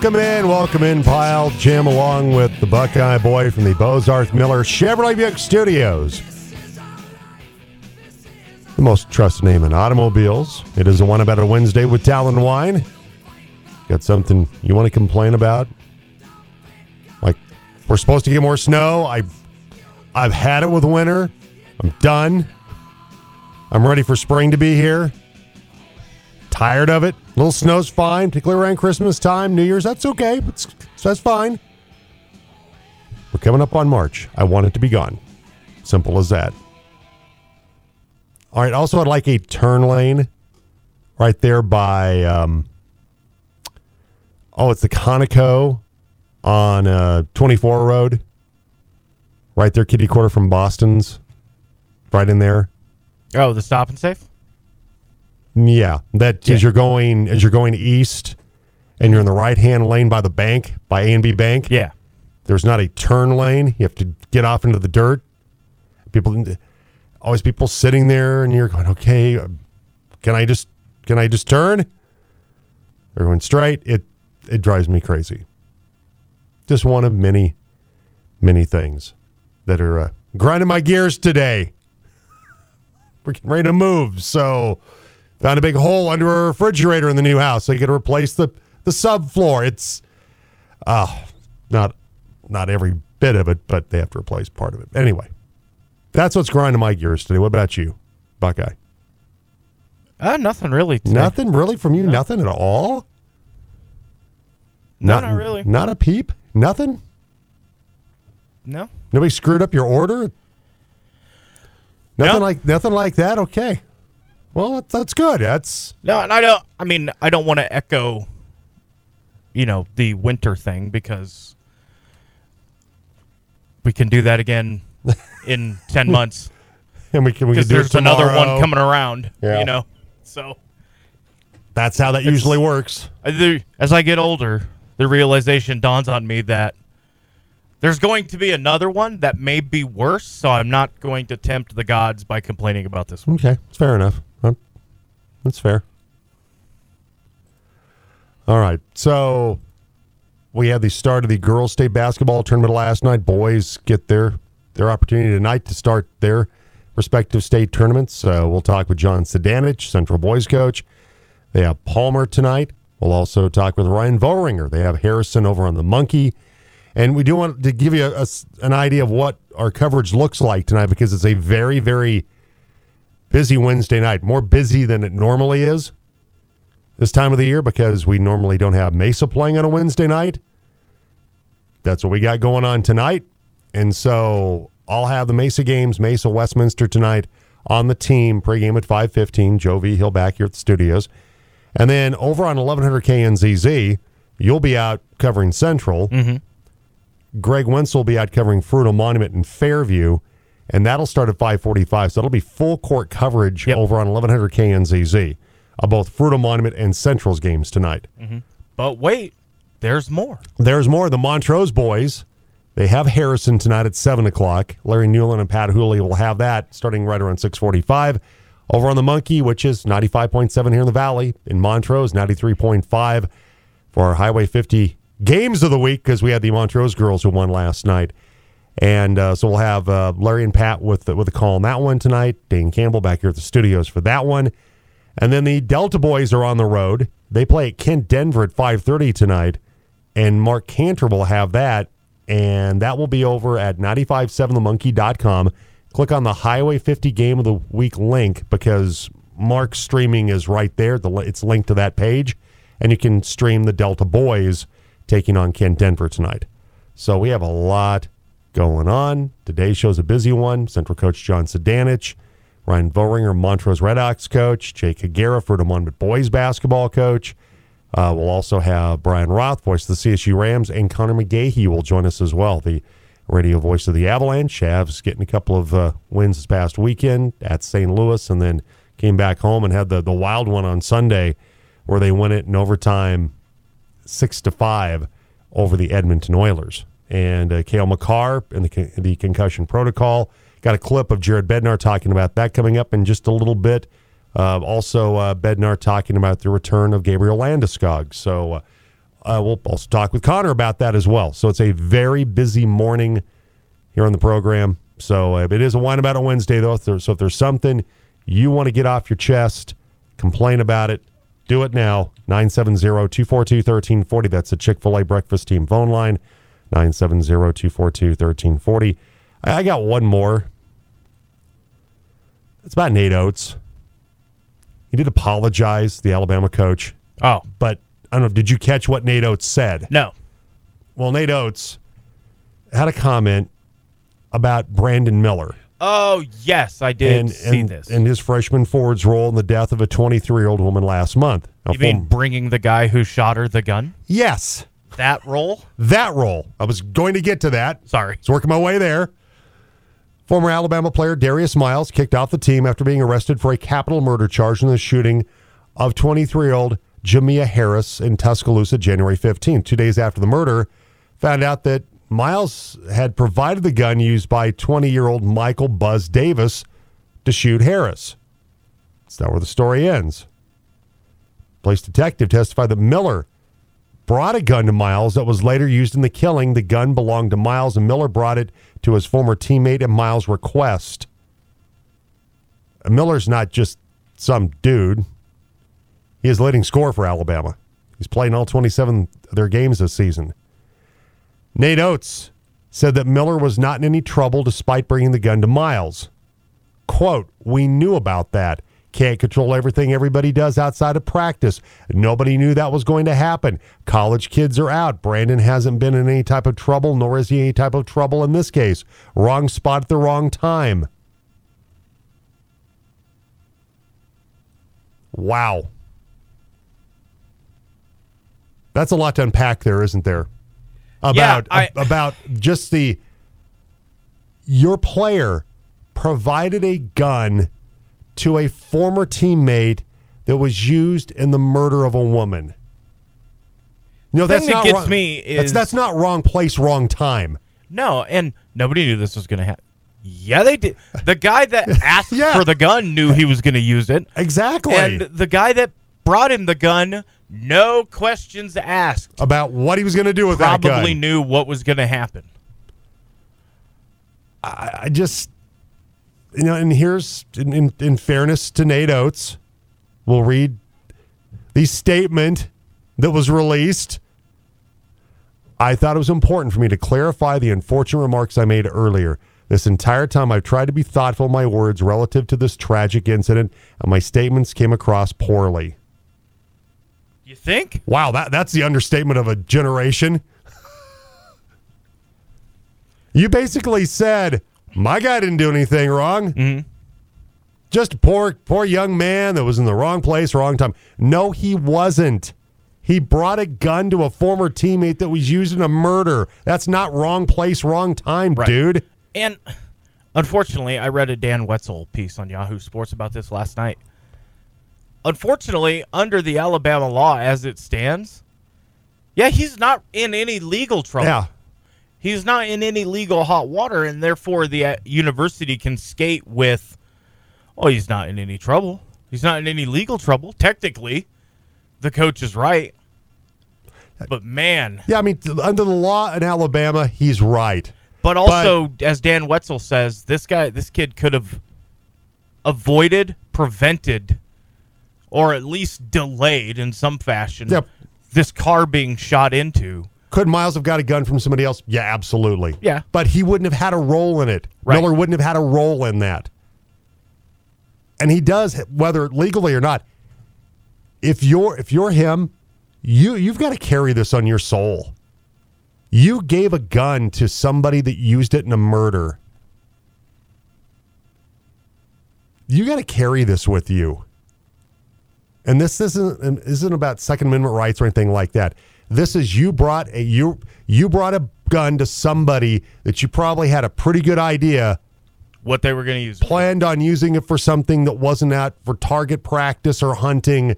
Welcome in, welcome in, Pile Jim, along with the Buckeye Boy from the Bozarth Miller Chevrolet Buick Studios. The most trusted name in automobiles. It is the one about a Wednesday with Talon Wine. Got something you want to complain about? Like we're supposed to get more snow. I, I've had it with winter. I'm done. I'm ready for spring to be here. Tired of it. A Little snow's fine, particularly around Christmas time, New Year's. That's okay. It's, that's fine. We're coming up on March. I want it to be gone. Simple as that. All right. Also, I'd like a turn lane right there by. Um, oh, it's the Conoco on uh, 24 Road. Right there, kitty quarter from Boston's. Right in there. Oh, the stop and safe. Yeah, that Yeah. as you're going as you're going east, and you're in the right hand lane by the bank by ANB Bank. Yeah. There's not a turn lane. You have to get off into the dirt. People, always people sitting there, and you're going, okay, can I just can I just turn? They're going straight. It it drives me crazy. Just one of many, many things that are uh, grinding my gears today. We're getting ready to move, so found a big hole under a refrigerator in the new house. So you got to replace the the subfloor. It's uh not not every bit of it, but they have to replace part of it. Anyway, that's what's grinding my gears today. What about you, Buckeye? Uh, nothing really. today. Nothing really from you. Nothing at all. No, not really. Not a peep. Nothing. No. Nobody screwed up your order. Nothing No. like nothing like that. Okay. Well, that's, good. That's No, and I don't. I mean, I don't want to echo, you know, the winter thing because we can do that again in ten months and we can we can do there's another one coming around. Yeah. You know, so That's how that usually works. As I get older, the realization dawns on me that there's going to be another one that may be worse. So I'm not going to tempt the gods by complaining about this one. Okay, it's fair enough. That's fair. All right, so we had the start of the girls' state basketball tournament last night. Boys get their their opportunity tonight to start their respective state tournaments. Uh, we'll talk with John Sedanich, Central boys coach. They have Palmer tonight. We'll also talk with Ryan Voringer. They have Harrison over on the Monkey. And we do want to give you a- a an idea of what our coverage looks like tonight because it's a very, very busy Wednesday night. More busy than it normally is this time of the year because we normally don't have Mesa playing on a Wednesday night. That's what we got going on tonight. And so I'll have the Mesa games, Mesa Westminster tonight on the team pregame at 5:15. Joe V. Hill back here at the studios. And then over on 1100 KNZZ, you'll be out covering Central. Mm-hmm. Greg Wentz will be out covering Fruita Monument in Fairview, and that'll start at 5:45. So it'll be full court coverage Yep. over on 1100 KNZZ of both Fruita Monument and Central's games tonight. Mm-hmm. But wait, there's more. There's more. The Montrose boys. They have Harrison tonight at seven o'clock. Larry Newland and Pat Hooley will have that starting right around six forty-five. Over on the Monkey, which is ninety-five point seven here in the Valley, in Montrose, ninety-three point five for our Highway fifty games of the week because we had the Montrose girls who won last night, and uh, so we'll have uh, Larry and Pat with the, with a call on that one tonight. Dane Campbell back here at the studios for that one. And then the Delta boys are on the road. They play at Kent Denver at 5:30 tonight, and Mark Cantor will have that, and that will be over at 957themonkey.com. Click on the Highway 50 Game of the Week link because Mark's streaming is right there. The it's linked to that page, and you can stream the Delta boys taking on Kent Denver tonight. So we have a lot going on. Today's show's a busy one. Central coach John Sedanich, Ryan Voringer, Montrose Red Ox coach, Jake Fruita Monument boys basketball coach. Uh, we'll also have Brian Roth, voice of the CSU Rams, and Conor McGahey will join us as well, the radio voice of the Avalanche. Chavs getting a couple of uh, wins this past weekend at St. Louis, and then came back home and had the, the wild one on Sunday where they win it in overtime six to five over the Edmonton Oilers. And uh, Cale Makar and the, the concussion protocol. Got a clip of Jared Bednar talking about that coming up in just a little bit. Uh, also, uh, Bednar talking about the return of Gabriel Landeskog. So, uh, uh, we'll also talk with Conor about that as well. So it's a very busy morning here on the program. So uh, it is a wine about a Wednesday, though. So if there's something you want to get off your chest, complain about it, do it now. 970 242 1340. That's the Chick fil A breakfast team phone line. 970 242 1340. I got one more. It's about Nate Oats. He did apologize, the Alabama coach, Oh but I don't know. Did you catch what Nate Oats said? no, Well, Nate Oats had a comment about Brandon Miller oh yes, I did and, see and, this. and his freshman forward's role in the death of a 23 year old woman last month. Now, you mean bringing the guy who shot her the gun? yes, That role? that role. I was going to get to that. Sorry. It's working my way there. Former Alabama player Darius Miles kicked off the team after being arrested for a capital murder charge in the shooting of 23 year old Jamea Harris in Tuscaloosa January 15th. Two days after the murder, found out that Miles had provided the gun used by 20 year old Michael Buzz Davis to shoot Harris. That's not where the story ends. Police detective testified that Miller brought a gun to Miles that was later used in the killing. The gun belonged to Miles, and Miller brought it to his former teammate at Miles' request. Miller's not just some dude. He is leading scorer for Alabama. He's playing all 27 of their games this season. Nate Oats said that Miller was not in any trouble despite bringing the gun to Miles. Quote, We knew about that. Can't control everything everybody does outside of practice. Nobody knew that was going to happen. College kids are out. Brandon hasn't been in any type of trouble, nor is he any type of trouble in this case. Wrong spot at the wrong time. Wow. That's a lot to unpack there, isn't there? About I- about just the your player provided a gun to a former teammate that was used in the murder of a woman. No, that's that not gets wrong. me is- that's not wrong place, wrong time. No, and nobody knew this was going to happen. Yeah, they did. The guy that asked Yeah. for the gun knew he was going to use it. Exactly. And the guy that brought him the gun, no questions asked, about what he was going to do with that probably knew what was going to happen. I, I just, you know, and here's in, in, in fairness to Nate Oats, we'll read the statement that was released. I thought it was important for me to clarify the unfortunate remarks I made earlier. This entire time, I've tried to be thoughtful in my words relative to this tragic incident, and my statements came across poorly. You think? Wow, that, that's the understatement of a generation. you basically said, my guy didn't do anything wrong. Mm-hmm. Just a poor, poor young man that was in the wrong place, wrong time. No, he wasn't. He brought a gun to a former teammate that was used in a murder. That's not wrong place, wrong time, Right. dude. And unfortunately, I read a Dan Wetzel piece on Yahoo Sports about this last night. Unfortunately, under the Alabama law as it stands, yeah, he's not in any legal trouble. Yeah. He's not in any legal hot water, and therefore the uh, university can skate with, oh, he's not in any trouble. He's not in any legal trouble. Technically, the coach is right. But man, Yeah, I mean, under the law in Alabama, he's right. But also, as Dan Wetzel says, this guy, this kid could have avoided, prevented, or at least delayed in some fashion Yep. this car being shot into. Could Miles have got a gun from somebody else? Yeah, absolutely. Yeah. But he wouldn't have had a role in it. Right. Miller wouldn't have had a role in that. And he does, whether legally or not. If you're if you're him, you you've got to carry this on your soul. You gave a gun to somebody that used it in a murder. You got to carry this with you. And this isn't isn't about Second Amendment rights or anything like that. This is you brought a you you brought a gun to somebody that you probably had a pretty good idea What they were going to use. planned on using it for something that wasn't out for target practice or hunting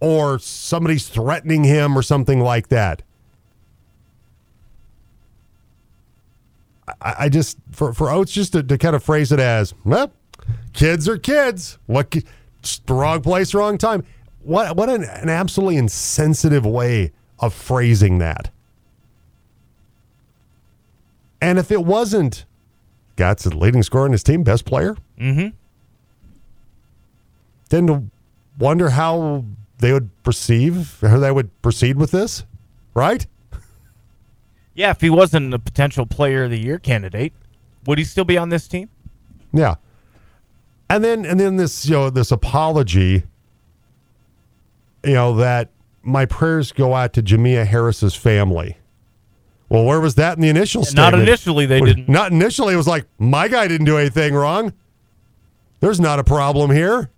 or somebody's threatening him or something like that. I, I just for for Oats just to, to kind of phrase it as well, kids are kids. What wrong place, wrong time. What what an, an absolutely insensitive way of phrasing that. And if it wasn't, God's the leading scorer in his team, best player, Mm-hmm. then to wonder how they would perceive, how they would proceed with this, right? Yeah, if he wasn't a potential player of the year candidate, would he still be on this team? Yeah. And then and then this, you know, this apology, you know, that my prayers go out to Jamea Harris's family. Well, where was that in the initial Not statement? initially, they didn't. Not initially. It was like, my guy didn't do anything wrong. There's not a problem here.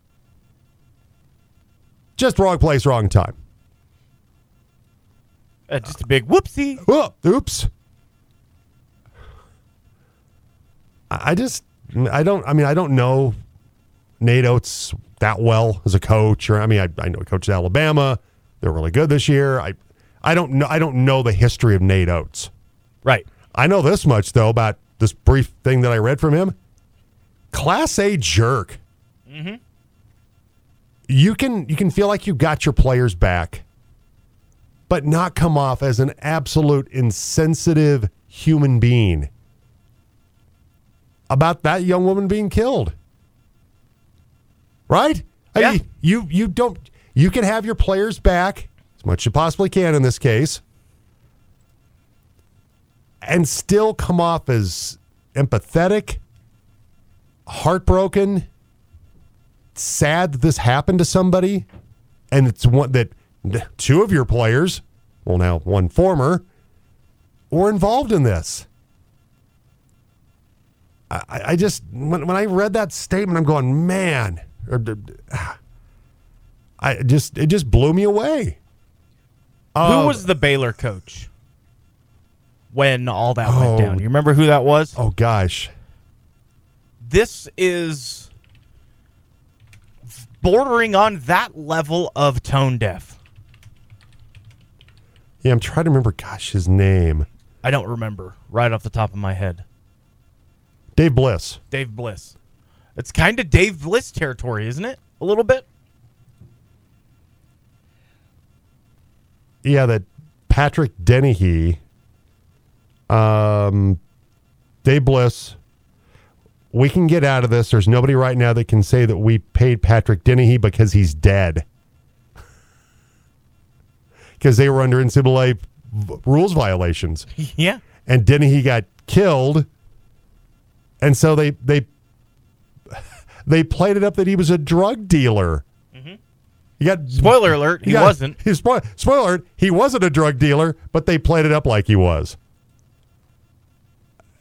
Just wrong place, wrong time. Uh, just a big whoopsie. Oh, oops. I I just, I don't, I mean, I don't know Nate Oats that well as a coach, or I mean, I, I know he coached Alabama. They're really good this year. I, I don't know, I don't know the history of Nate Oats. Right. I know this much though about this brief thing that I read from him. Class A jerk. Mm-hmm. You can you can feel like you got your players back, but not come off as an absolute insensitive human being about that young woman being killed. Right? I Yeah. mean, you you don't you can have your players back as much as you possibly can in this case and still come off as empathetic, heartbroken, sad that this happened to somebody, and it's one that two of your players, well now one former, were involved in this. I, I just when, when I read that statement, I'm going, man, I just it just blew me away. Who Oh, was the Baylor coach when all that Oh. went down? You remember who that was? Oh gosh. This is bordering on that level of tone deaf. Yeah, I'm trying to remember. Gosh, his name. I don't remember right off the top of my head. Dave Bliss. Dave Bliss. It's kind of Dave Bliss territory, isn't it? A little bit. Yeah, that Patrick Dennehy. Um, Dave Bliss. We can get out of this. There's nobody right now that can say that we paid Patrick Dennehy because he's dead. Because they were under NCAA v- rules violations. yeah. and Dennehy got killed, and so they they they played it up that he was a drug dealer. He got Spoiler alert, he got- wasn't. He, spoil, spoiler: alert, he wasn't a drug dealer, but they played it up like he was.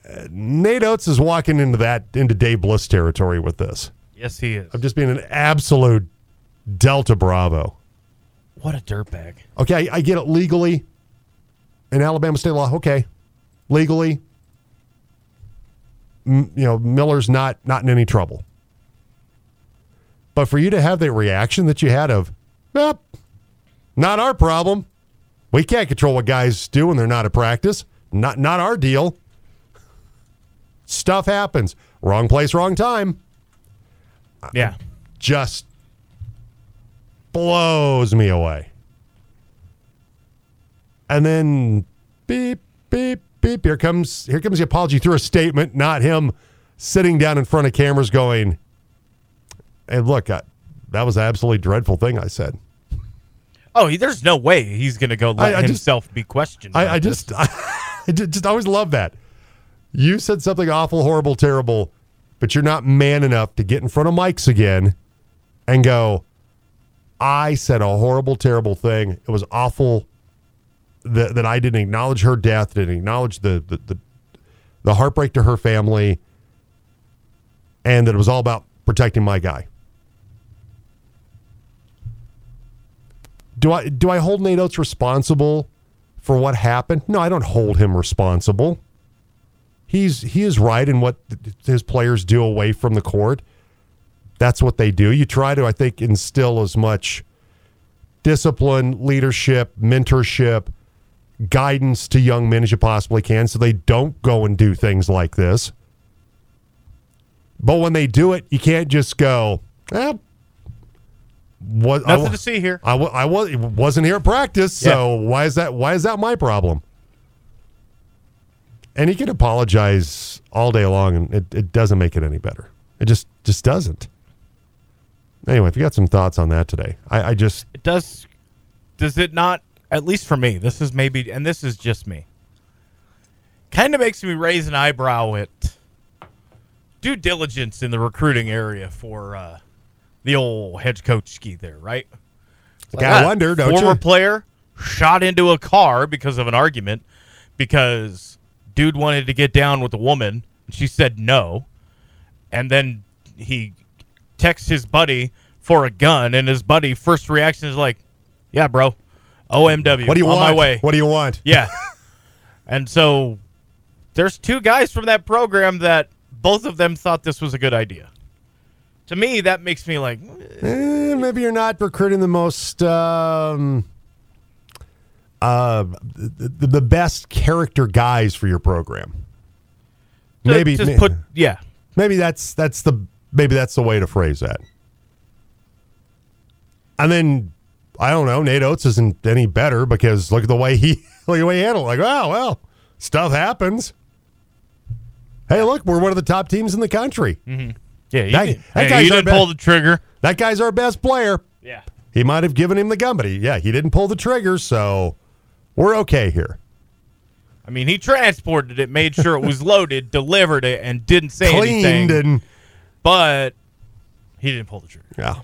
Uh, Nate Oats is walking into that into Dave Bliss territory with this. Yes, he is. I'm just being an absolute Delta Bravo. What a dirtbag. Okay, I, I get it legally in Alabama state law. Okay, legally, m- you know Miller's not not in any trouble. But for you to have the reaction that you had of, "Yep, not our problem. We can't control what guys do when they're not at practice. Not not our deal. Stuff happens. Wrong place, wrong time. Yeah. Just blows me away. And then beep, beep, beep. Here comes here comes the apology through a statement, not him sitting down in front of cameras going, Hey, look, I, that was an absolutely dreadful thing I said. Oh, he, there's no way he's going to go let I- I just- himself be questioned. I, I just I ju- just always love that. You said something awful, horrible, terrible, but you're not man enough to get in front of mics again and go, I said a horrible, terrible thing. It was awful that, that I didn't acknowledge her death, didn't acknowledge the, the, the, the heartbreak to her family, and that it was all about protecting my guy. Do I do I hold Nate Oats responsible for what happened? No, I don't hold him responsible. He's he is right in what th- his players do away from the court. That's what they do. You try to, I think, instill as much discipline, leadership, mentorship, guidance to young men as you possibly can so they don't go and do things like this. But when they do it, you can't just go, eh, what Nothing I, to see here. I, I was wasn't here at practice, so why is that? Why is that my problem? And he can apologize all day long, and it, it doesn't make it any better. It just just doesn't. Anyway, if you got some thoughts on that today, I, I just It does. Does it not? At least for me, this is maybe, and this is just me. Kind of makes me raise an eyebrow at due diligence in the recruiting area for uh, the old head coach ski there, right? I wonder, don't former you? player shot into a car because of an argument because dude wanted to get down with a woman and she said no and then he texts his buddy for a gun and his buddy first reaction is like yeah bro omw What do you on want? my way What do you want? yeah and so there's two guys from that program that both of them thought this was a good idea to me that makes me like Eh, maybe you're not recruiting the most um, uh, the, the best character guys for your program. Maybe just put yeah maybe that's that's the maybe that's the way to phrase that. And then I don't know. Nate Oats isn't any better because look at the way he look at the way he handled. Like, oh well, stuff happens. Hey, look, we're one of the top teams in the country. Yeah you, That- did, that hey, guy's you didn't best- pull the trigger That guy's our best player. yeah He might have given him the gun, but he, yeah, he didn't pull the trigger, so we're okay here. I mean, he transported it, made sure it was loaded, delivered it, and didn't say Cleaned anything. and but he didn't pull the trigger. yeah.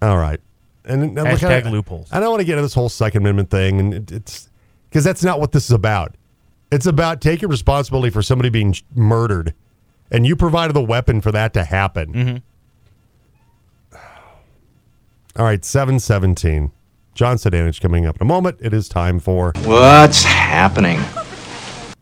All right, and, and look, Hashtag I, loopholes. I don't want to get into this whole Second Amendment thing, and it, it's because that's not what this is about. It's about taking responsibility for somebody being murdered, and you provided the weapon for that to happen. Mm-hmm. All right, seven seventeen. John Sedanich coming up in a moment. It is time for What's happening?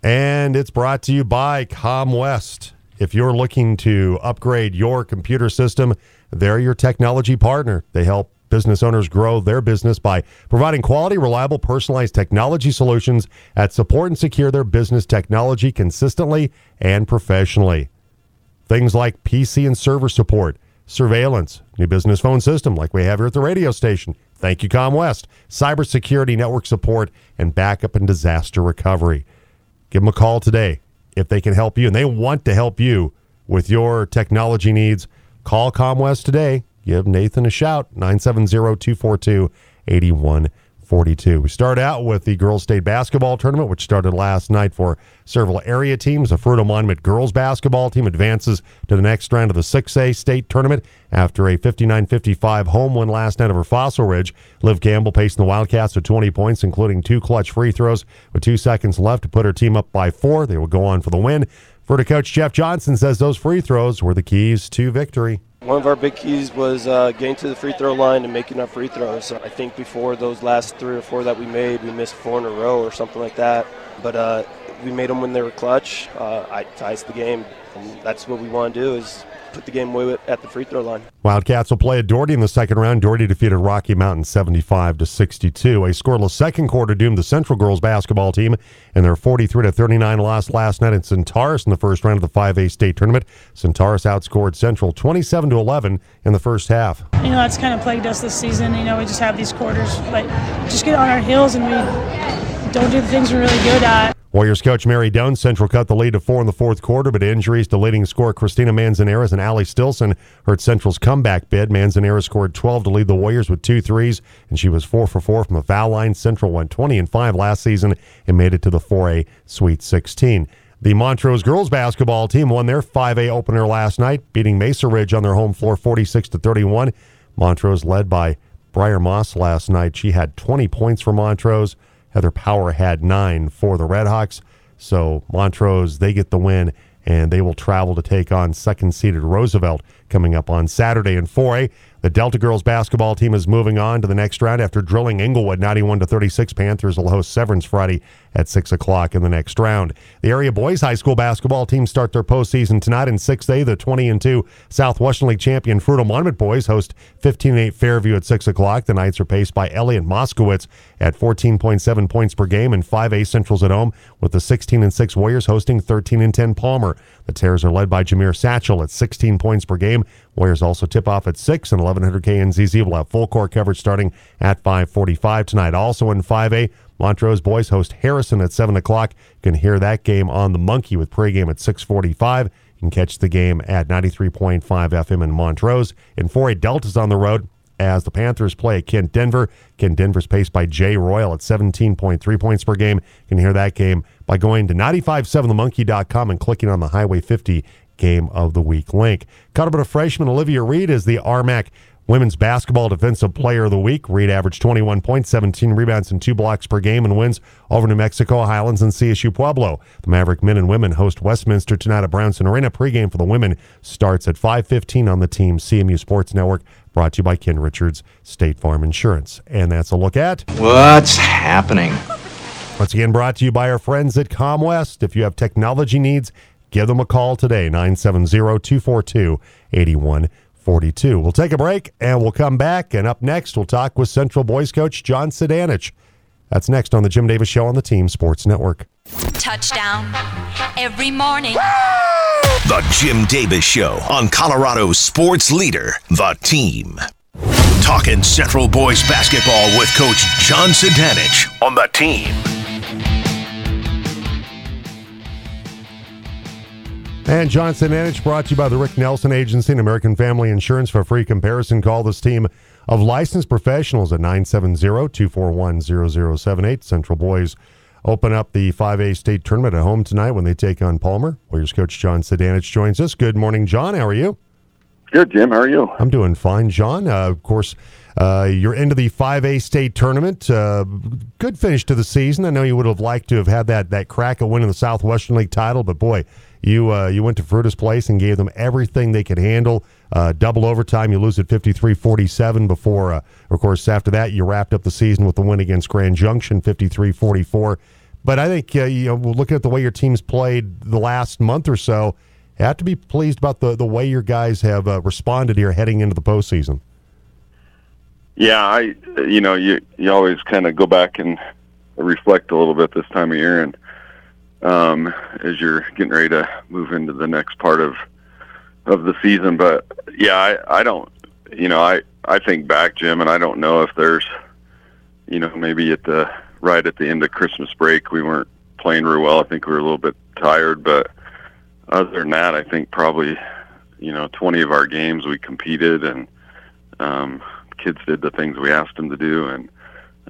And it's brought to you by ComWest. If you're looking to upgrade your computer system, they're your technology partner. They help business owners grow their business by providing quality, reliable, personalized technology solutions that support and secure their business technology consistently and professionally. Things like PC and server support, surveillance, new business phone system like we have here at the radio station. Thank you, ComWest. Cybersecurity network support and backup and disaster recovery. Give them a call today if they can help you and they want to help you with your technology needs. Call ComWest today. Give Nathan a shout 970 242 8142. We start out with the girls' state basketball tournament, which started last night for several area teams. The Fruita Monument girls basketball team advances to the next round of the 6A state tournament after a 59 55 home win last night over Fossil Ridge. Liv Campbell pacing the Wildcats with 20 points, including two clutch free throws with two seconds left to put her team up by four. They will go on for the win. Fruita coach Jeff Johnson says those free throws were the keys to victory. One of our big keys was uh, getting to the free throw line and making our free throws. I think before those last three or four that we made, we missed four in a row or something like that. But uh, we made them when they were clutch. Uh, I ties the game, and that's what we want to do is put the game away at the free throw line. Wildcats will play at Doherty in the second round. Doherty defeated Rocky Mountain 75 to 62. A scoreless second quarter doomed the Central girls basketball team in their 43 to 39 loss last night at Centaurus in the first round of the 5A state tournament. Centaurus outscored Central 27 to 11 in the first half. You know, that's kind of plagued us this season. You know, we just have these quarters, but just get on our heels and we don't do the things we're really good at. Warriors coach Mary Doan, Central cut the lead to four in the fourth quarter, but injuries to leading scorer Christina Manzanares and Allie Stilson hurt Central's comeback bid. Manzanares scored 12 to lead the Warriors with two threes, and she was four for four from the foul line. Central went 20 and five last season and made it to the 4A Sweet 16. The Montrose girls basketball team won their 5A opener last night, beating Mesa Ridge on their home floor 46 to 31. Montrose led by Briar Moss last night. She had 20 points for Montrose. Heather Power had nine for the Redhawks. So Montrose, they get the win, and they will travel to take on second seeded Roosevelt coming up on Saturday in 4A. The Delta girls basketball team is moving on to the next round after drilling Englewood 91 to 36. Panthers will host Severance Friday at 6 o'clock in the next round. The area boys high school basketball team start their postseason tonight in 6A. The 20 and 2 South Western League champion Fruita Monument boys host 15 and 8 Fairview at 6 o'clock. The Knights are paced by Elliot Moskowitz at 14.7 points per game and 5A Centrals at home with the 16 and 6 Warriors hosting 13 and 10 Palmer. The Terrors are led by Jameer Satchel at 16 points per game. Warriors also tip off at 6 and 1100 KNZZ will have full court coverage starting at 545 tonight. Also in 5A, Montrose boys host Harrison at 7 o'clock. You can hear that game on the Monkey with pregame at 645. You can catch the game at 93.5 FM in Montrose. In 4A, Delta's on the road as the Panthers play Kent Denver. Kent Denver's paced by Jay Royal at 17.3 points per game. You can hear that game by going to 957themonkey.com and clicking on the Highway 50 Game of the Week link. Colorado freshman Olivia Reed is the RMAC Women's Basketball Defensive Player of the Week. Reed averaged 21 points, 17 rebounds, and two blocks per game and wins over New Mexico Highlands and CSU Pueblo. The Maverick men and women host Westminster tonight at Brownson Arena. Pregame for the women starts at 5.15 on the team CMU Sports Network, brought to you by Ken Richards State Farm Insurance. And that's a look at What's happening? Once again, brought to you by our friends at ComWest. If you have technology needs, give them a call today, 970 242 8142. We'll take a break and we'll come back. And up next, we'll talk with Central Boys coach John Sedanich. That's next on the Jim Davis Show on the Team Sports Network. Touchdown every morning. The Jim Davis Show on Colorado's sports leader, The Team. Talking Central Boys basketball with Coach John Sedanich on The Team. And Johnson Edge brought to you by the Rick Nelson Agency and American Family Insurance. For a free comparison, call this team of licensed professionals at 970-241-0078. Central Boys open up the 5A state tournament at home tonight when they take on Palmer. Warriors coach John Sedanich joins us. Good morning, John. How are you? Good, Jim. How are you? I'm doing fine, John. Uh, of course, uh, you're into the 5A state tournament. Uh, good finish to the season. I know you would have liked to have had that that crack at winning the Southwestern League title, but boy, you uh, you went to Fruita's place and gave them everything they could handle. Uh, double overtime, you lose at 53-47 before, uh, of course, after that, you wrapped up the season with the win against Grand Junction, 53-44. But I think, uh, you know, looking at the way your team's played the last month or so, you have to be pleased about the, the way your guys have uh, responded here heading into the postseason. Yeah, I, you know, you you always kind of go back and reflect a little bit this time of year, and um, as you're getting ready to move into the next part of of the season. But yeah, I, I don't, you know, I I think back, Jim, and I don't know if there's, you know, maybe at the right at the end of Christmas break we weren't playing real well. I think we were a little bit tired, but other than that, I think probably, you know, 20 of our games we competed and um, kids did the things we asked them to do, and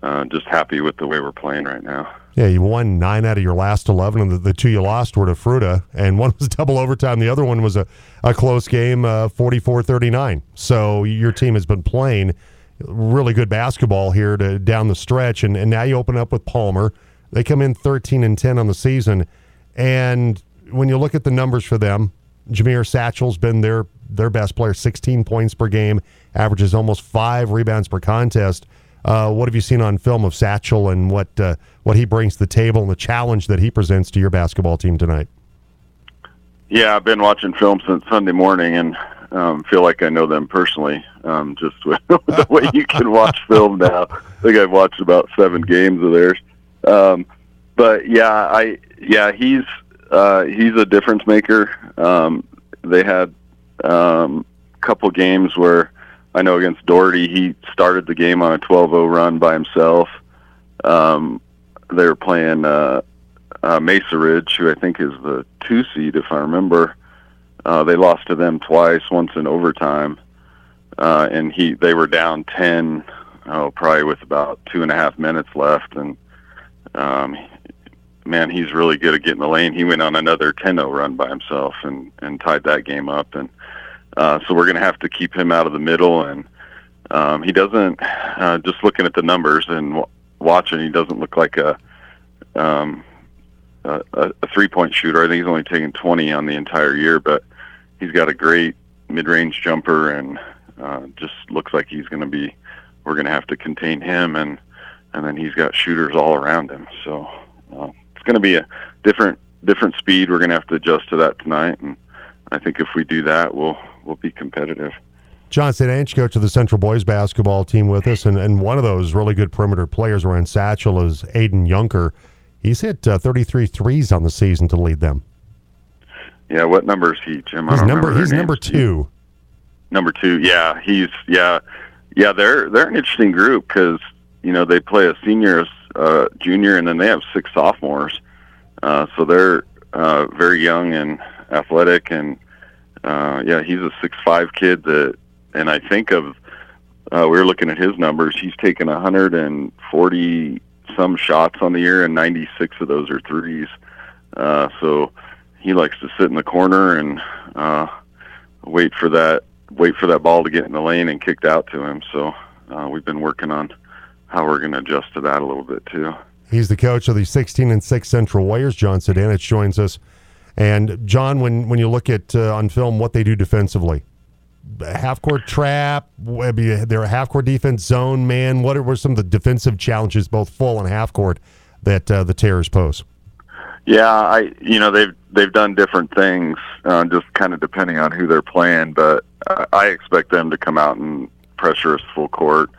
uh, just happy with the way we're playing right now. Yeah, you won nine out of your last 11, and the, the two you lost were to Fruita, and one was double overtime. The other one was a, a close game, uh, 44 39. So your team has been playing really good basketball here to down the stretch, and, and now you open up with Palmer. They come in 13 and 10 on the season, and when you look at the numbers for them, Jameer Satchel's been their their best player, 16 points per game, averages almost five rebounds per contest. Uh, what have you seen on film of Satchel and what uh, what he brings to the table and the challenge that he presents to your basketball team tonight? Yeah, I've been watching film since Sunday morning and um, feel like I know them personally. Um, just with the way you can watch film now, I think I've watched about seven games of theirs. Um, but yeah, I yeah he's uh, he's a difference maker. Um, they had um, a couple games where I know against Doherty, he started the game on a 12-0 run by himself. Um, they were playing uh, uh, Mesa Ridge, who I think is the two seed, if I remember. Uh, they lost to them twice, once in overtime, uh, and he they were down ten, oh, probably with about two and a half minutes left, and um, man, he's really good at getting the lane. He went on another 10-0 run by himself and and tied that game up, and uh, so we're going to have to keep him out of the middle, and um, he doesn't. Uh, just looking at the numbers and w- watching, he doesn't look like a um, a, a three-point shooter. I think he's only taken 20 on the entire year, but he's got a great mid-range jumper, and uh, just looks like he's going to be. We're going to have to contain him, and and then he's got shooters all around him. So uh, it's going to be a different different speed. We're going to have to adjust to that tonight, and I think if we do that, we'll we'll be competitive. John St. coach of the Central Boys basketball team with us, and, and one of those really good perimeter players around Satchel is Aiden Junker. He's hit uh, 33 threes on the season to lead them. yeah, what number is he, Jim? I He's number he's number two. Number two, yeah, he's yeah, yeah. They're they're an interesting group because you know they play a senior, uh, junior, and then they have six sophomores. Uh, so they're uh, very young and athletic, and uh, yeah, he's a six five kid that, and I think of uh, we were looking at his numbers. He's taken 140 some shots on the year, and 96 of those are threes. Uh, so he likes to sit in the corner and uh, wait for that wait for that ball to get in the lane and kicked out to him. So uh, we've been working on how we're going to adjust to that a little bit too. He's the coach of the 16 and 6 Central Warriors. John Sedanich joins us. And John, when when you look at uh, on film what they do defensively, half court trap, they're a half court defense zone man. What are some of the defensive challenges, both full and half court, that uh, the Terrors pose? Yeah, I you know they've they've done different things, uh, just kind of depending on who they're playing. But uh, I expect them to come out and pressure us full court,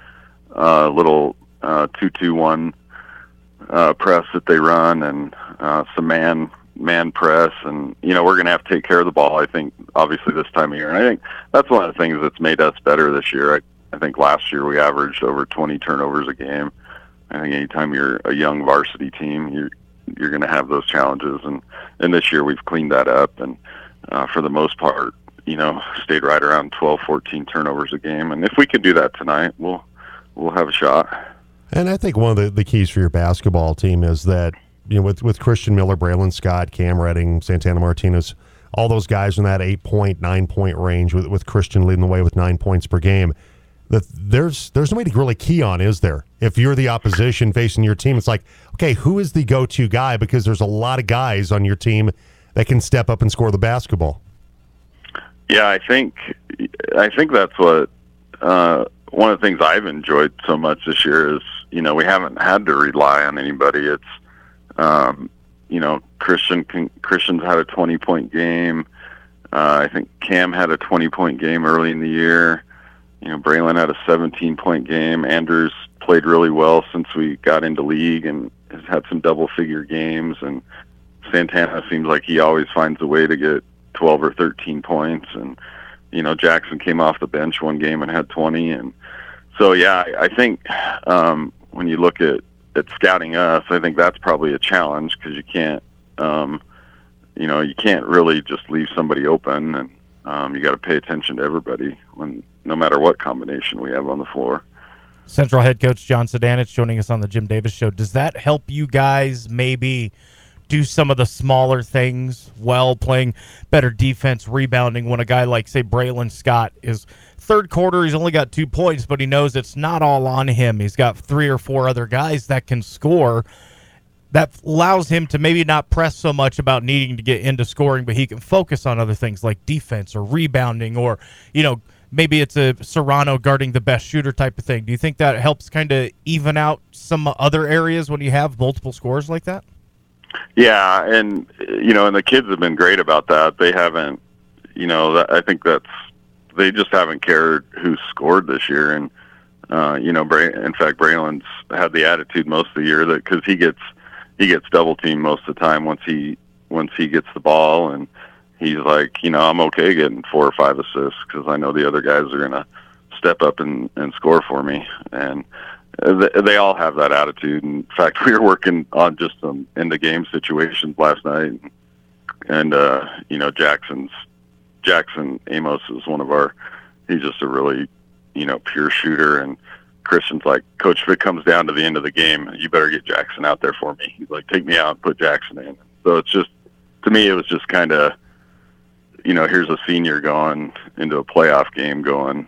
uh, little uh, two two one uh, press that they run, and uh, some man man press, and you know we're going to have to take care of the ball. I think obviously this time of year, and I think that's one of the things that's made us better this year. I, I think last year we averaged over 20 turnovers a game. I think anytime you're a young varsity team, you're you're going to have those challenges, and and this year we've cleaned that up, and uh, for the most part, you know, stayed right around 12, 14 turnovers a game, and if we can do that tonight, we'll we'll have a shot. And I think one of the, the keys for your basketball team is that you know with with Christian Miller, Braylon Scott, Cam Redding, Santana Martinez, all those guys in that eight point, nine point range, with with Christian leading the way with nine points per game. That there's there's nobody to really key on, is there? If you're the opposition facing your team, it's like, okay, who is the go to guy? Because there's a lot of guys on your team that can step up and score the basketball. Yeah, I think I think that's what uh, one of the things I've enjoyed so much this year is you know we haven't had to rely on anybody. It's um, you know Christian Christian's had a twenty point game. Uh, I think Cam had a twenty point game early in the year. You know Braylon had a seventeen point game. Andrews played really well since we got into league and has had some double figure games. And Santana seems like he always finds a way to get 12 or 13 points and you know Jackson came off the bench one game and had 20 and so yeah I, I think um when you look at at scouting us I think that's probably a challenge because you can't um you know you can't really just leave somebody open and um you got to pay attention to everybody when no matter what combination we have on the floor Central head coach John Sedanich joining us on the Jim Davis show. Does that help you guys maybe do some of the smaller things well, playing better defense, rebounding when a guy like, say, Braylon Scott is third quarter, he's only got two points, but he knows it's not all on him. He's got three or four other guys that can score. That allows him to maybe not press so much about needing to get into scoring, but he can focus on other things like defense or rebounding or, you know, maybe it's a Serrano guarding the best shooter type of thing. Do you think that helps kind of even out some other areas when you have multiple scores like that? Yeah, and you know, and the kids have been great about that. They haven't, you know, I think that's they just haven't cared who scored this year, and uh, you know, in fact, Braylon's had the attitude most of the year that because he gets he gets double teamed most of the time once he once he gets the ball, and he's like, you know, I'm okay getting four or five assists because I know the other guys are gonna step up and and score for me, and they, all have that attitude. In fact, we were working on just some in the game situations last night, and uh, you know Jackson's Jackson Amos is one of our. He's just a really you know pure shooter, and Christian's like, Coach, if it comes down to the end of the game, you better get Jackson out there for me. He's like, take me out and put Jackson in. So it's just to me, it was just kind of you know here's a senior going into a playoff game going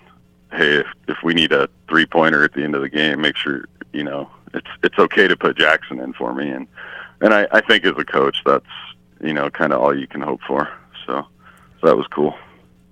hey, if, if we need a three pointer at the end of the game, make sure you know it's it's okay to put Jackson in for me, and and I, I think as a coach, that's you know kind of all you can hope for. So, so that was cool.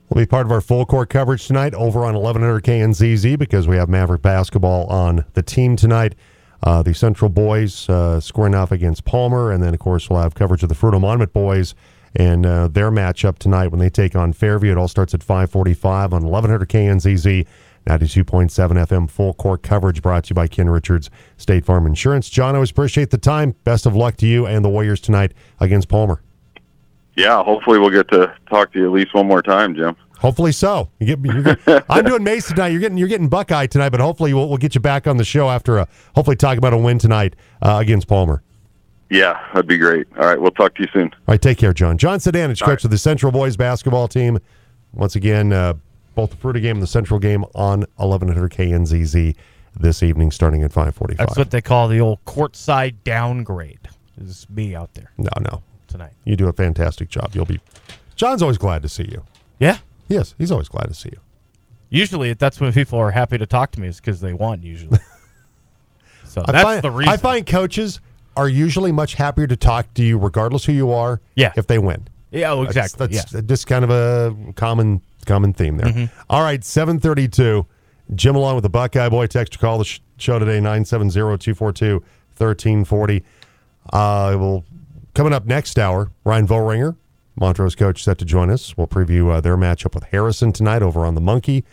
We'll be part of our full court coverage tonight over on 1100 KNZZ because we have Maverick basketball on the team tonight. Uh, the Central boys uh, scoring off against Palmer, and then of course we'll have coverage of the Fruita Monument boys and uh, their matchup tonight when they take on Fairview. It all starts at 5:45 on 1100 KNZZ. 92.7 FM full court coverage brought to you by Ken Richards State Farm Insurance. John, I always appreciate the time. Best of luck to you and the Warriors tonight against Palmer. yeah, hopefully we'll get to talk to you at least one more time, Jim. Hopefully so. You get, I'm doing Mace tonight. You're getting you're getting Buckeye tonight, but hopefully we'll, we'll get you back on the show after a hopefully talk about a win tonight uh, against Palmer. Yeah, that'd be great. All right, we'll talk to you soon. All right, take care, John. John Sedanich, coach of the Central Boys basketball team. Once again, uh, both the Fruita game and the Central game on 1100 KNZZ this evening, starting at 5:45. That's what they call the old courtside downgrade. Is me out there no, no, tonight. you do a fantastic job. You'll be. John's always glad to see you. Yeah. Yes, he's always glad to see you. Usually, that's when people are happy to talk to me is because they won. Usually. so I that's find, the reason. I find coaches are usually much happier to talk to you, regardless who you are. Yeah. if they win. Yeah. Oh, exactly. That's, yeah. just kind of a common common theme there. Mm-hmm. All right, 732. Jim along with the Buckeye Boy. Text or call the sh- show today, 970-242-1340. Uh, well, coming up next hour, Ryan Volringer, Montrose coach, set to join us. We'll preview uh, their matchup with Harrison tonight over on the Monkey.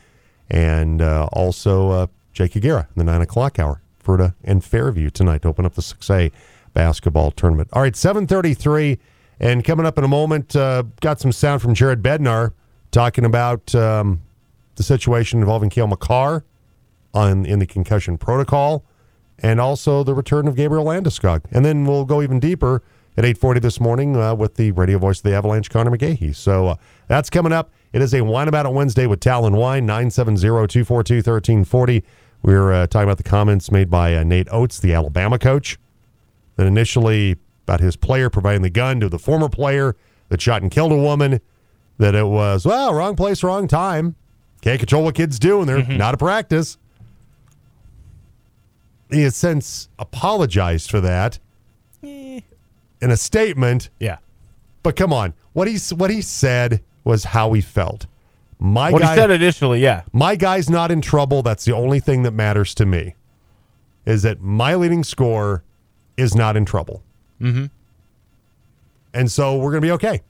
And uh, also uh, Jake Aguirre in the 9 o'clock hour. Fruita and Fairview tonight to open up the 6A basketball tournament. All right, 733. And coming up in a moment, uh, got some sound from Jared Bednar talking about um, the situation involving Cale Makar on in the concussion protocol, and also the return of Gabriel Landeskog. And then we'll go even deeper at 8:40 this morning uh, with the radio voice of the Avalanche, Conor McGahey. So uh, that's coming up. It is a Wine About It Wednesday with Talon Wine, 970-242-1340. We're uh, talking about the comments made by uh, Nate Oats, the Alabama coach, that initially about his player providing the gun to the former player that shot and killed a woman, that it was, well, wrong place, wrong time. Can't control what kids do, and they're mm-hmm. not a practice. He has since apologized for that eh. in a statement. yeah. But come on, what he what he said was how he felt. My What guy, he said initially, yeah. my guy's not in trouble. That's the only thing that matters to me. Is that my leading scorer is not in trouble. Mm-hmm. And so we're gonna be okay.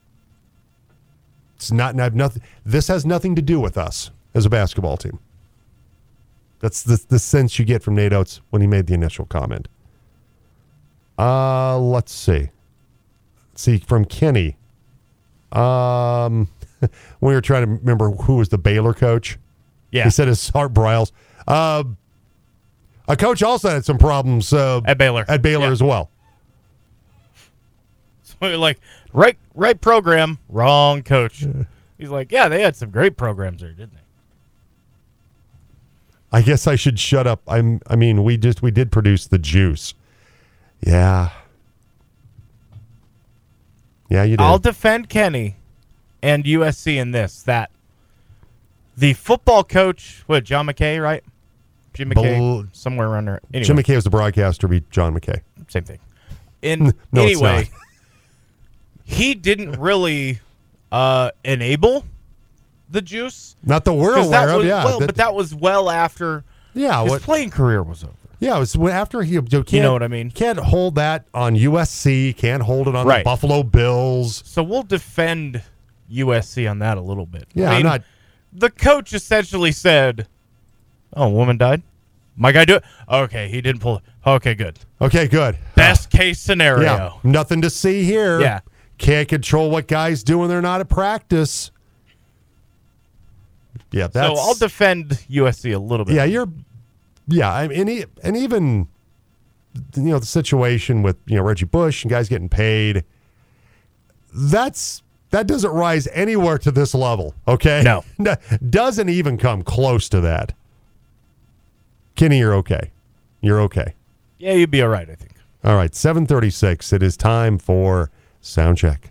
It's not I have nothing. This has nothing to do with us as a basketball team. That's the the sense you get from Nate Oats when he made the initial comment. Uh, let's see. Let's see from Kenny. Um, we were trying to remember who was the Baylor coach. Yeah. He said his Art Briles. Uh, a coach also had some problems uh, At Baylor. At Baylor Yeah. as well. So like, right, right program, wrong coach. He's like, yeah, they had some great programs there, didn't they? I guess I should shut up. I'm. I mean, we just we did produce the juice. Yeah. Yeah, you did. I'll defend Kenny and USC in this that the football coach, what John McKay, right? Jim McKay, Bel- somewhere around there. Anyway, Jim McKay was the broadcaster. Be John McKay. same thing. In No, anyway, he didn't really uh, enable the juice. Not the we're 'Cause aware that of. was, Yeah. well, that- but that was well after yeah. his What, playing career was over. yeah. It was after he. You, can't, know what I mean? Can't hold that on USC. Can't hold it on the Buffalo Bills. So we'll defend USC on that a little bit. Yeah, I I'm mean, not. The coach essentially said, "Oh, a woman died. My guy do it. Okay, he didn't pull it. Okay, good. Okay, good. Best case scenario. Yeah, nothing to see here. Yeah. Can't control what guys do when they're not at practice. Yeah, that's. so I'll defend USC a little bit. yeah, you're. Yeah, I mean, and, and even, you know, the situation with you know Reggie Bush and guys getting paid. That's that doesn't rise anywhere to this level. Okay, No. doesn't even come close to that. Kenny, you're okay. You're okay. yeah, you'd be all right. I think. All right, 736. It is time for sound check.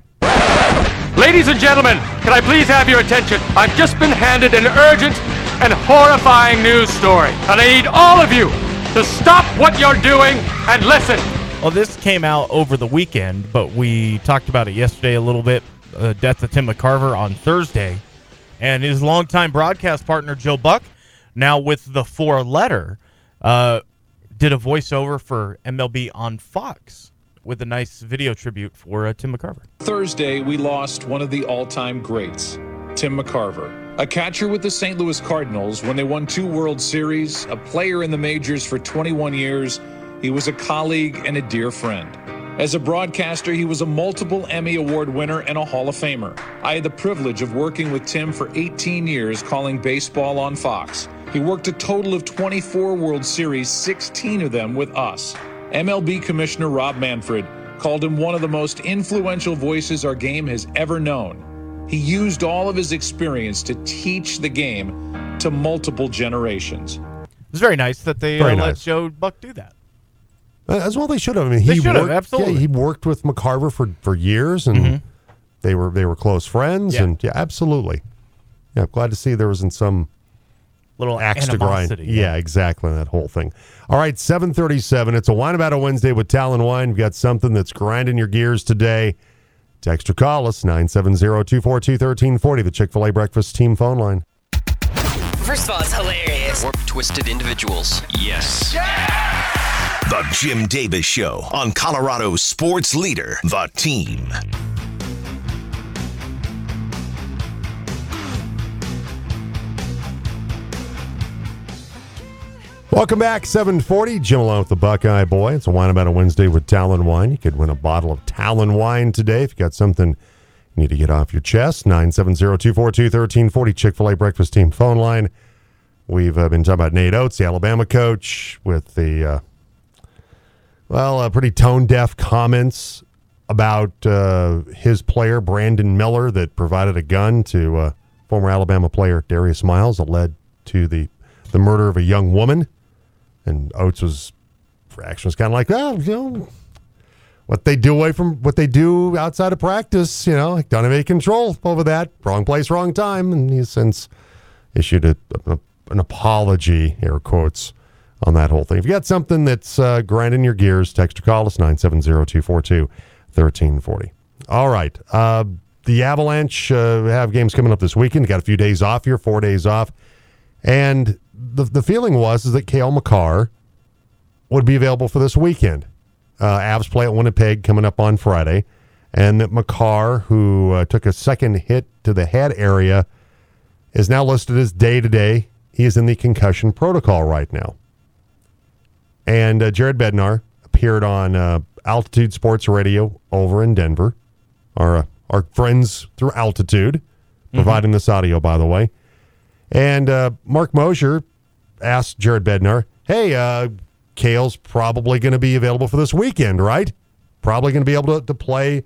Ladies and gentlemen, can I please have your attention? I've just been handed an urgent and horrifying news story, and I need all of you to stop what you're doing and listen. Well, this came out over the weekend, but we talked about it yesterday a little bit. Uh, death of Tim McCarver on Thursday, and his longtime broadcast partner Joe Buck, now with the four letter, uh, did a voiceover for MLB on Fox with a nice video tribute for uh, Tim McCarver. Thursday, we lost one of the all time greats, Tim McCarver. A catcher with the St. Louis Cardinals when they won two World Series, a player in the majors for 21 years, he was a colleague and a dear friend. As a broadcaster, he was a multiple Emmy Award winner and a Hall of Famer. I had the privilege of working with Tim for 18 years calling baseball on Fox. He worked a total of 24 World Series, 16 of them with us. MLB Commissioner Rob Manfred called him one of the most influential voices our game has ever known. He used all of his experience to teach the game to multiple generations. It's very nice that they uh, Very let. Joe Buck do that. Uh, As well, they should have. I mean, They he should have, worked, absolutely. Yeah, he worked with McCarver for, for years, and Mhm. they were they were close friends, Yeah. and yeah, absolutely. Yeah, glad to see there wasn't some Little axe to grind. animosity. Yeah, exactly. That whole thing. All right, seven thirty-seven. It's a wine about a Wednesday with Talon Wine. We've got something that's grinding your gears today. Text or call us 970-242-1340, the Chick-fil-A breakfast team phone line. First of all, it's hilarious. Warped, twisted individuals. Yes. The Jim Davis Show on Colorado's sports leader, The Team. Welcome back, 740. Jim along with the Buckeye Boy. It's a wine about a Wednesday with Talon Wine. You could win a bottle of Talon Wine today if you got something you need to get off your chest. 970-242-1340, Chick-fil-A Breakfast Team phone line. We've uh, been talking about Nate Oats, the Alabama coach, with the, uh, well, uh, pretty tone-deaf comments about uh, his player, Brandon Miller, that provided a gun to uh, former Alabama player Darius Miles that led to the, the murder of a young woman. And Oats was reaction was kind of like, well, you know, what they do away from what they do outside of practice, you know, don't have any control over that. Wrong place, wrong time. And he's since issued a, a- an apology, air quotes, on that whole thing. If you got something that's uh, grinding your gears, text or call us 970-242-1340. All right. Uh, the Avalanche uh, have games coming up this weekend. Got a few days off here, four days off. And the the feeling was is that Cale Makar would be available for this weekend. Uh, Avs play at Winnipeg coming up on Friday, and that Makar, who uh, took a second hit to the head area, is now listed as day to day. He is in the concussion protocol right now. And uh, Jared Bednar appeared on uh, Altitude Sports Radio over in Denver. Our uh, our friends through Altitude, providing this audio, by the way. And uh, Mark Mosier asked Jared Bednar, "Hey, uh, Cale's probably going to be available for this weekend, right? Probably going to be able to, to play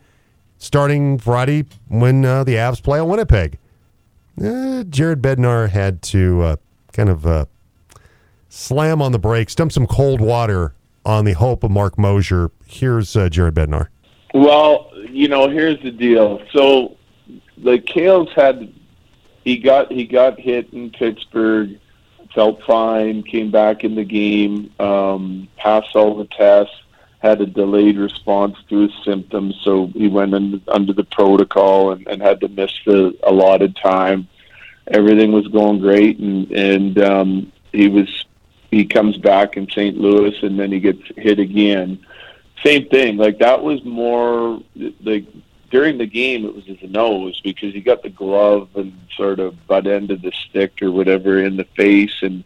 starting Friday when uh, the Avs play at Winnipeg." Uh, Jared Bednar had to uh, kind of uh, slam on the brakes, dump some cold water on the hope of Mark Mosier. Here's uh, Jared Bednar. Well, you know, here's the deal. So the Kales had he got he got hit in Pittsburgh, felt fine, came back in the game, um, passed all the tests, had a delayed response to his symptoms, so he went in, under the protocol and, and had to miss the allotted time. Everything was going great, and and um, he was he comes back in St. Louis, and then he gets hit again same thing. Like that was more like during the game. It was his nose because he got the glove and sort of butt end of the stick or whatever in the face, and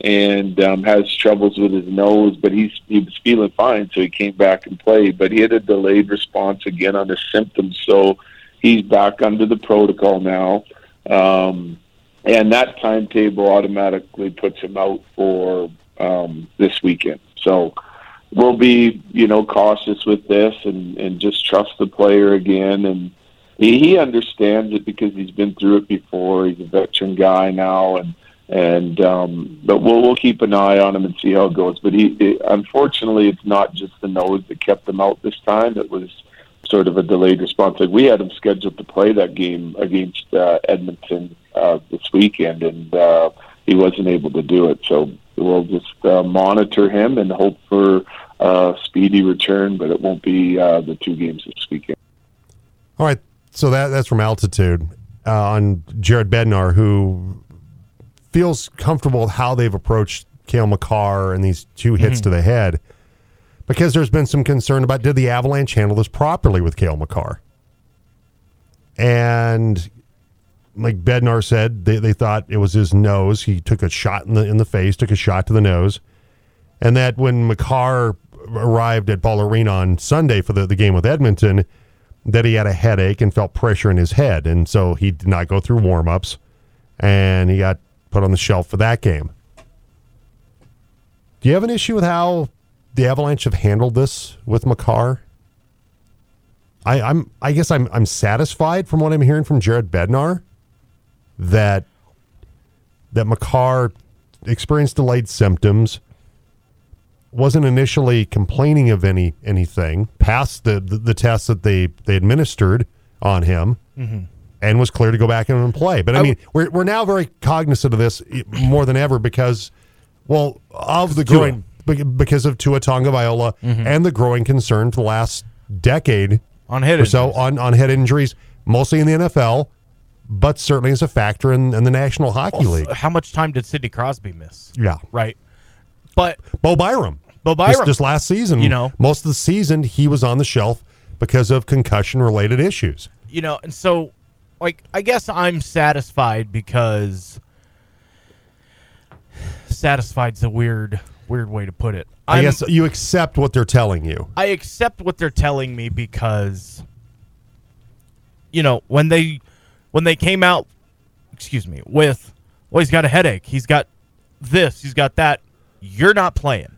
and um, has troubles with his nose. But he's he was feeling fine, so he came back and played. But he had a delayed response again on his symptoms, so he's back under the protocol now. Um, and that timetable automatically puts him out for um, this weekend. So we'll be, you know, cautious with this and, and just trust the player again. And he, he understands it because he's been through it before. He's a veteran guy now, and and um, but we'll we'll keep an eye on him and see how it goes. But he, it, unfortunately, it's not just the nose that kept him out this time. It was sort of a delayed response. Like we had him scheduled to play that game against uh, Edmonton uh, this weekend, and uh, he wasn't able to do it. So we'll just uh, monitor him and hope for uh, speedy return. But it won't be uh, the two games this weekend. All right, so that that's from altitude uh, on Jared Bednar, who feels comfortable with how they've approached Cale Makar and these two hits Mhm. to the head, because there's been some concern about did the Avalanche handle this properly with Cale Makar, and like Bednar said, they, they thought it was his nose. He took a shot in the in the face, took a shot to the nose, and that when Makar arrived at Ball Arena on Sunday for the, the game with Edmonton that he had a headache and felt pressure in his head. And so he did not go through warm ups and he got put on the shelf for that game. Do you have an issue with how the Avalanche have handled this with Makar? I, I'm I guess I'm I'm satisfied from what I'm hearing from Jared Bednar that that Makar experienced delayed symptoms, wasn't initially complaining of any anything, passed the the, the tests that they they administered on him, Mhm. and was clear to go back in and play. But I, mean, we're we're now very cognizant of this more than ever because, well, of the growing be- because of Tua Tonga Mhm. and the growing concern for the last decade On head or so on on head injuries, mostly in the NFL, but certainly as a factor in, in the National Hockey League. How much time did Sidney Crosby miss? Yeah. Right. But Bo Byram. Bo Byram. Just, last season, You know. most of the season he was on the shelf because of concussion related issues. you know, and so like I guess I'm satisfied because satisfied's a weird weird way to put it. I I'm- guess you accept what they're telling you. I accept what they're telling me because you know, when they when they came out excuse me, with well he's got a headache, he's got this, he's got that, you're not playing.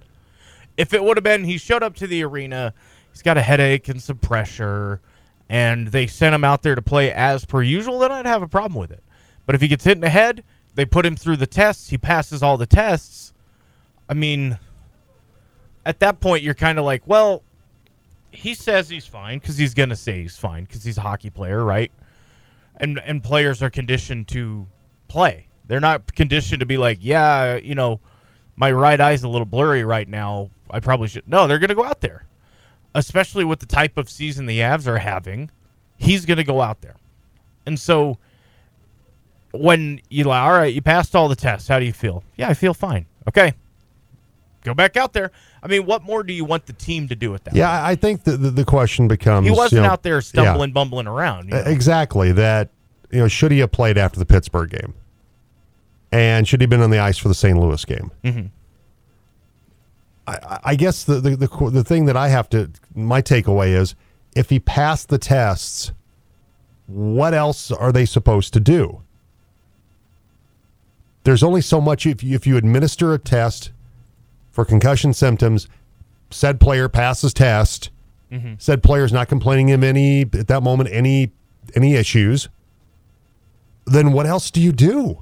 If it would have been he showed up to the arena, he's got a headache and some pressure and they sent him out there to play as per usual, then I'd have a problem with it. But if he gets hit in the head, they put him through the tests, he passes all the tests. I mean, at that point you're kind of like, well, he says he's fine because he's gonna say he's fine because he's a hockey player, right? And and players are conditioned to play. They're not conditioned to be like, yeah, you know, my right eye's a little blurry right now. I probably should. No, they're gonna go out there, especially with the type of season the Avs are having. He's gonna go out there, and so when you like, all right, you passed all the tests. How do you feel? Yeah, I feel fine. Okay, go back out there. I mean, what more do you want the team to do with that? Yeah, I I think the, the, the question becomes He wasn't you know, out there yeah. stumbling, bumbling around. you know? Exactly. That you know, should he have played after the Pittsburgh game? And should he have been on the ice for the St. Louis game? Mhm. I, I- I guess the, the the the thing that I have to my takeaway is if he passed the tests, what else are they supposed to do? There's only so much if you, if you administer a test for concussion symptoms, said player passes test, Mhm. said player's not complaining of any at that moment any any issues. Then what else do you do?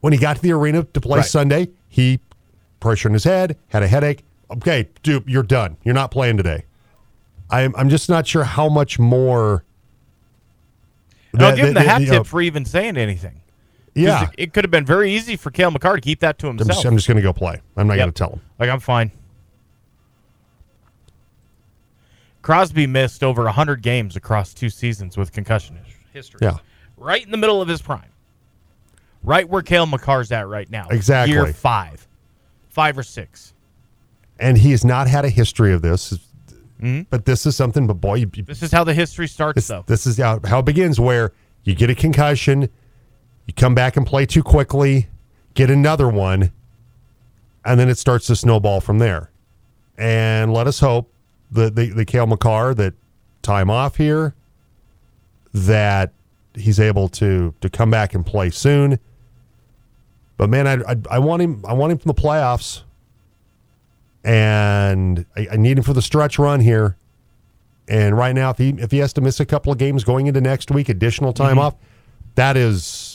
When he got to the arena to play Right. Sunday, he pressure in his head, had a headache. Okay, dude, you're done. You're not playing today. I'm I'm just not sure how much more. I'll give him the hat you tip know, for even saying anything. Yeah. it, it could have been very easy for Cale Makar to keep that to I'm himself. just, I'm just going to go play. I'm not Yep. going to tell him. Like I'm fine. Crosby missed over 100 games across two seasons with concussion history. Yeah. Right in the middle of his prime. Right where Cale Makar's at right now. Exactly. Year five. Five or six. And he has not had a history of this. Mm-hmm. But this is something. But boy, you, This is how the history starts, This, though. this is how, how it begins where you get a concussion, you come back and play too quickly, get another one, and then it starts to snowball from there. And let us hope that the, the Cale Makar that time off here, that he's able to to come back and play soon. But man, I, I, I want him. I want him from the playoffs, and I, I need him for the stretch run here. And right now, if he if he has to miss a couple of games going into next week, additional time Mhm. off, that is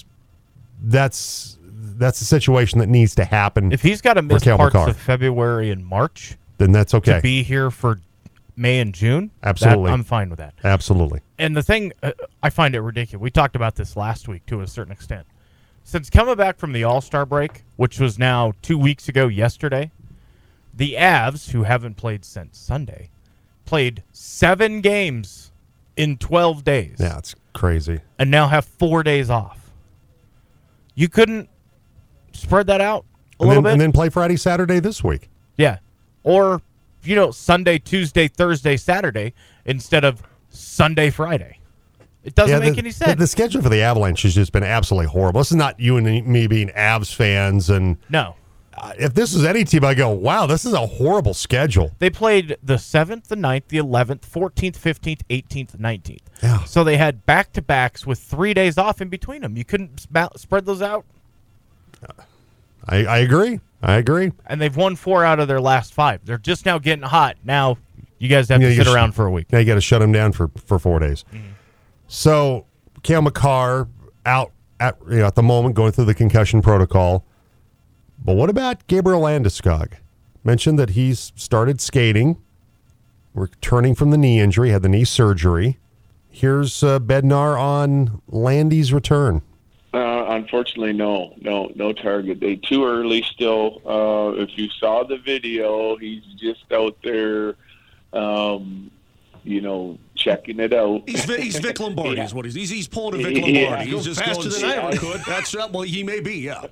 that's that's a situation that needs to happen. If he's got to miss parts Makar, of February and March then that's okay. to be here for May and June, that- Absolutely, I'm fine with that. Absolutely. And the thing, uh, I find it ridiculous. We talked about this last week to a certain extent. Since coming back from the All Star break, which was now two weeks ago yesterday, the Avs, who haven't played since Sunday, played seven games in 12 days Yeah, it's crazy. and now have four days off. You couldn't spread that out a And little then, bit? and then play Friday, Saturday this week. Yeah. Or, you know, Sunday, Tuesday, Thursday, Saturday instead of Sunday, Friday. It doesn't Yeah, make any sense. The, the schedule for the Avalanche has just been absolutely horrible. This is not you and me being Avs fans, and No. If this is any team, I go, wow, this is a horrible schedule. They played the 7th, the 9th, the 11th, 14th, 15th, 18th, 19th. Yeah. So they had back to backs with three days off in between them. You couldn't sp- spread those out. I, I agree. I agree. And they've won four out of their last five. They're just now getting hot. Now you guys have to sit sh- around for a week. Now you got to shut them down for, for four days. Mm-hmm. So, Cale Makar out at you know, at the moment going through the concussion protocol. But what about Gabriel Landeskog? Mentioned that he's started skating, returning from the knee injury, had the knee surgery. Here's uh, Bednar on Landy's return. Uh, unfortunately, no, no, no target date. Too early still. Uh, if you saw the video, he's just out there, um, you know, checking it out. He's, Vic- he's Vic Lombardi, Yeah. is what he's. He's, he's pulling a Vic Yeah. Lombardi. He's Goes just faster going, than I "Yeah, ever could. That's uh, well, he may be. Yeah.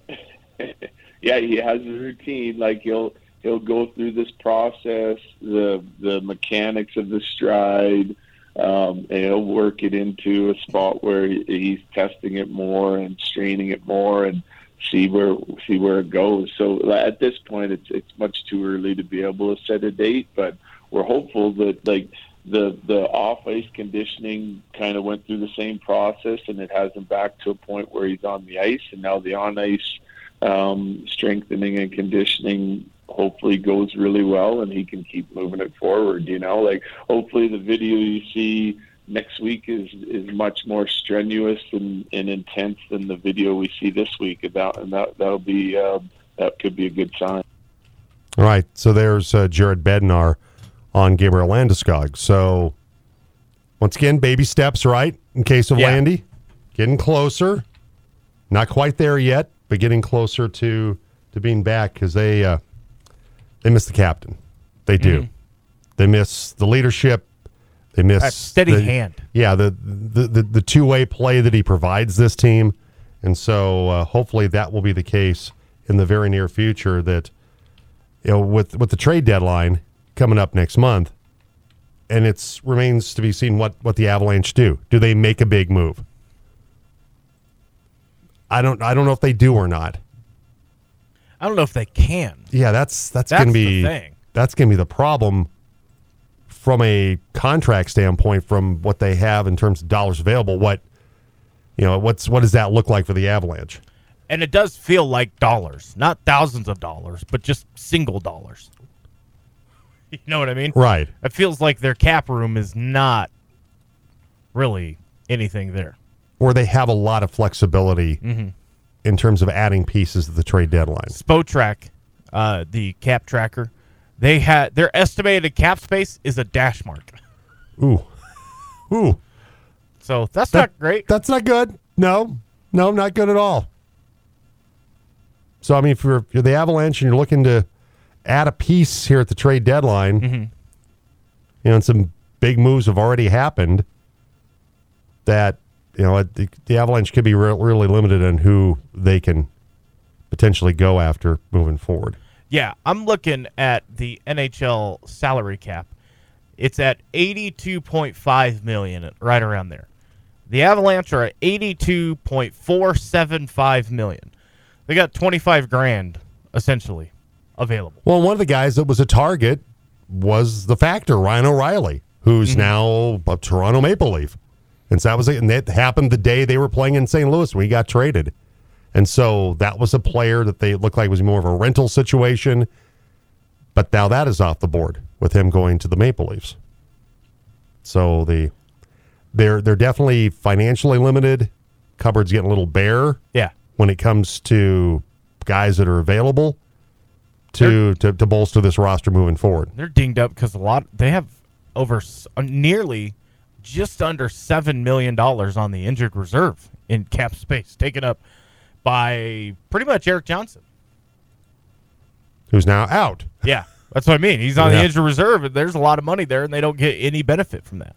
yeah, he has a routine. Like he'll he'll go through this process, the the mechanics of the stride, um, and he'll work it into a spot where he- he's testing it more and straining it more and see where see where it goes. So at this point, it's it's much too early to be able to set a date, but we're hopeful that like the the off ice conditioning kind of went through the same process and it has him back to a point where he's on the ice and now the on ice um, strengthening and conditioning hopefully goes really well and he can keep moving it forward you know like hopefully the video you see next week is is much more strenuous and, and intense than the video we see this week about and that that'll be uh, that could be a good sign All right, so there's uh, Jared Bednar on Gabriel Landeskog. So once again, baby steps, right? In case of Yeah. Landy, getting closer. Not quite there yet, but getting closer to to being back because they uh, they miss the captain. They do. Mhm. They miss the leadership. They miss That steady the- hand. Yeah, the the the, the two way play that he provides this team, and so uh, hopefully that will be the case in the very near future. That you know, with with the trade deadline coming up next month, and it's remains to be seen what what the Avalanche do. Do they make a big move? I don't I don't know if they do or not. I don't know if they can. Yeah, that's that's, That's gonna be that's gonna be the problem from a contract standpoint. From what they have in terms of dollars available, what you know, what's what does that look like for the Avalanche? And it does feel like dollars, not thousands of dollars, but just single dollars. You know what I mean? Right. It feels like their cap room is not really anything there. Or they have a lot of flexibility Mhm. in terms of adding pieces at the trade deadline. Spotrac, uh, the cap tracker, they had their estimated cap space is a dash mark. Ooh, ooh, So that's That- not great. That's not good. No, no, not good at all. So I mean, if you're, if you're the Avalanche and you're looking to add a piece here at the trade deadline, Mm-hmm. you know, and some big moves have already happened. That you know, the, the Avalanche could be re- really limited on who they can potentially go after moving forward. Yeah, I'm looking at the NHL salary cap. It's at 82.5 million, right around there. The Avalanche are at 82.475 million. They got 25 grand essentially available. Well, one of the guys that was a target was the factor, Ryan O'Reilly, who's mm-hmm. now a Toronto Maple Leaf. And so that was it. and that happened the day they were playing in St. Louis when he got traded. And so that was a player that they looked like was more of a rental situation. But now that is off the board with him going to the Maple Leafs. So the they're they're definitely financially limited. Cupboard's getting a little bare. Yeah. When it comes to guys that are available to to, to bolster this roster moving forward. They're dinged up because a lot they have over uh, nearly just under seven million dollars on the injured reserve in cap space, taken up by pretty much Erik Johnson. Who's now out. Yeah, that's what I mean. He's on Yeah. the injured reserve, and there's a lot of money there, and they don't get any benefit from that.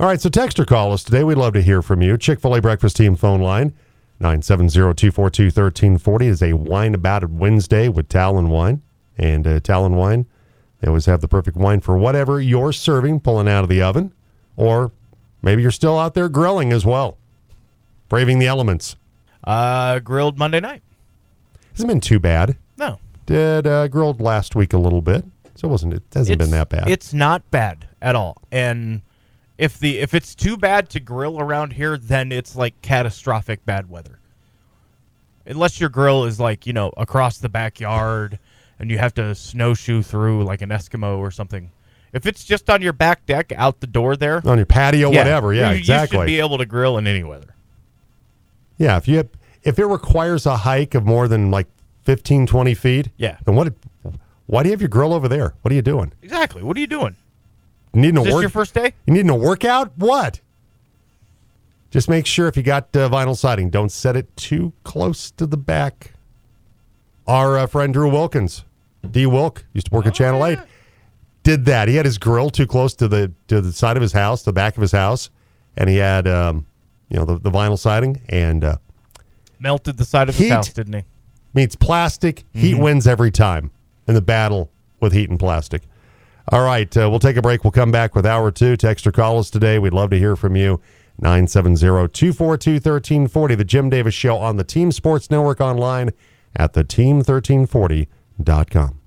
All right, so text or call us today. We'd love to hear from you. Chick fil A Breakfast Team phone line 970 242 1340 is a wine about Wednesday with Talon Wine. And uh, Talon Wine, they always have the perfect wine for whatever you're serving, pulling out of the oven, or maybe you're still out there grilling as well, braving the elements. Uh, grilled Monday night. Hasn't been too bad. No, did uh, grilled last week a little bit, so it wasn't it hasn't been that bad. It's not bad at all. And if the if it's too bad to grill around here, then it's like catastrophic bad weather. Unless your grill is like, you know, across the backyard and you have to snowshoe through like an Eskimo or something. If it's just on your back deck out the door there, on your patio, whatever. Yeah, you, exactly. You should be able to grill in any weather. Yeah, if you have, if it requires a hike of more than like 15, 20 feet, Yeah. then what? Why do you have your grill over there? What are you doing? Exactly. What are you doing? You needing Is a work? your first day? You needing a workout? What? Just make sure if you got uh, vinyl siding, don't set it too close to the back. Our uh, friend Drew Wilkins, D Wilk, used to work at Channel Eight, did that. He had his grill too close to the to the side of his house, the back of his house, and he had um, you know the, the vinyl siding and uh, Melted the side of his house, didn't he? meets plastic. Heat Mhm. wins every time in the battle with heat and plastic. All right, uh, we'll take a break. We'll come back with hour two. Text or call us today. We'd love to hear from you. 970 242 1340. The Jim Davis Show on the Team Sports Network online at the team1340.com.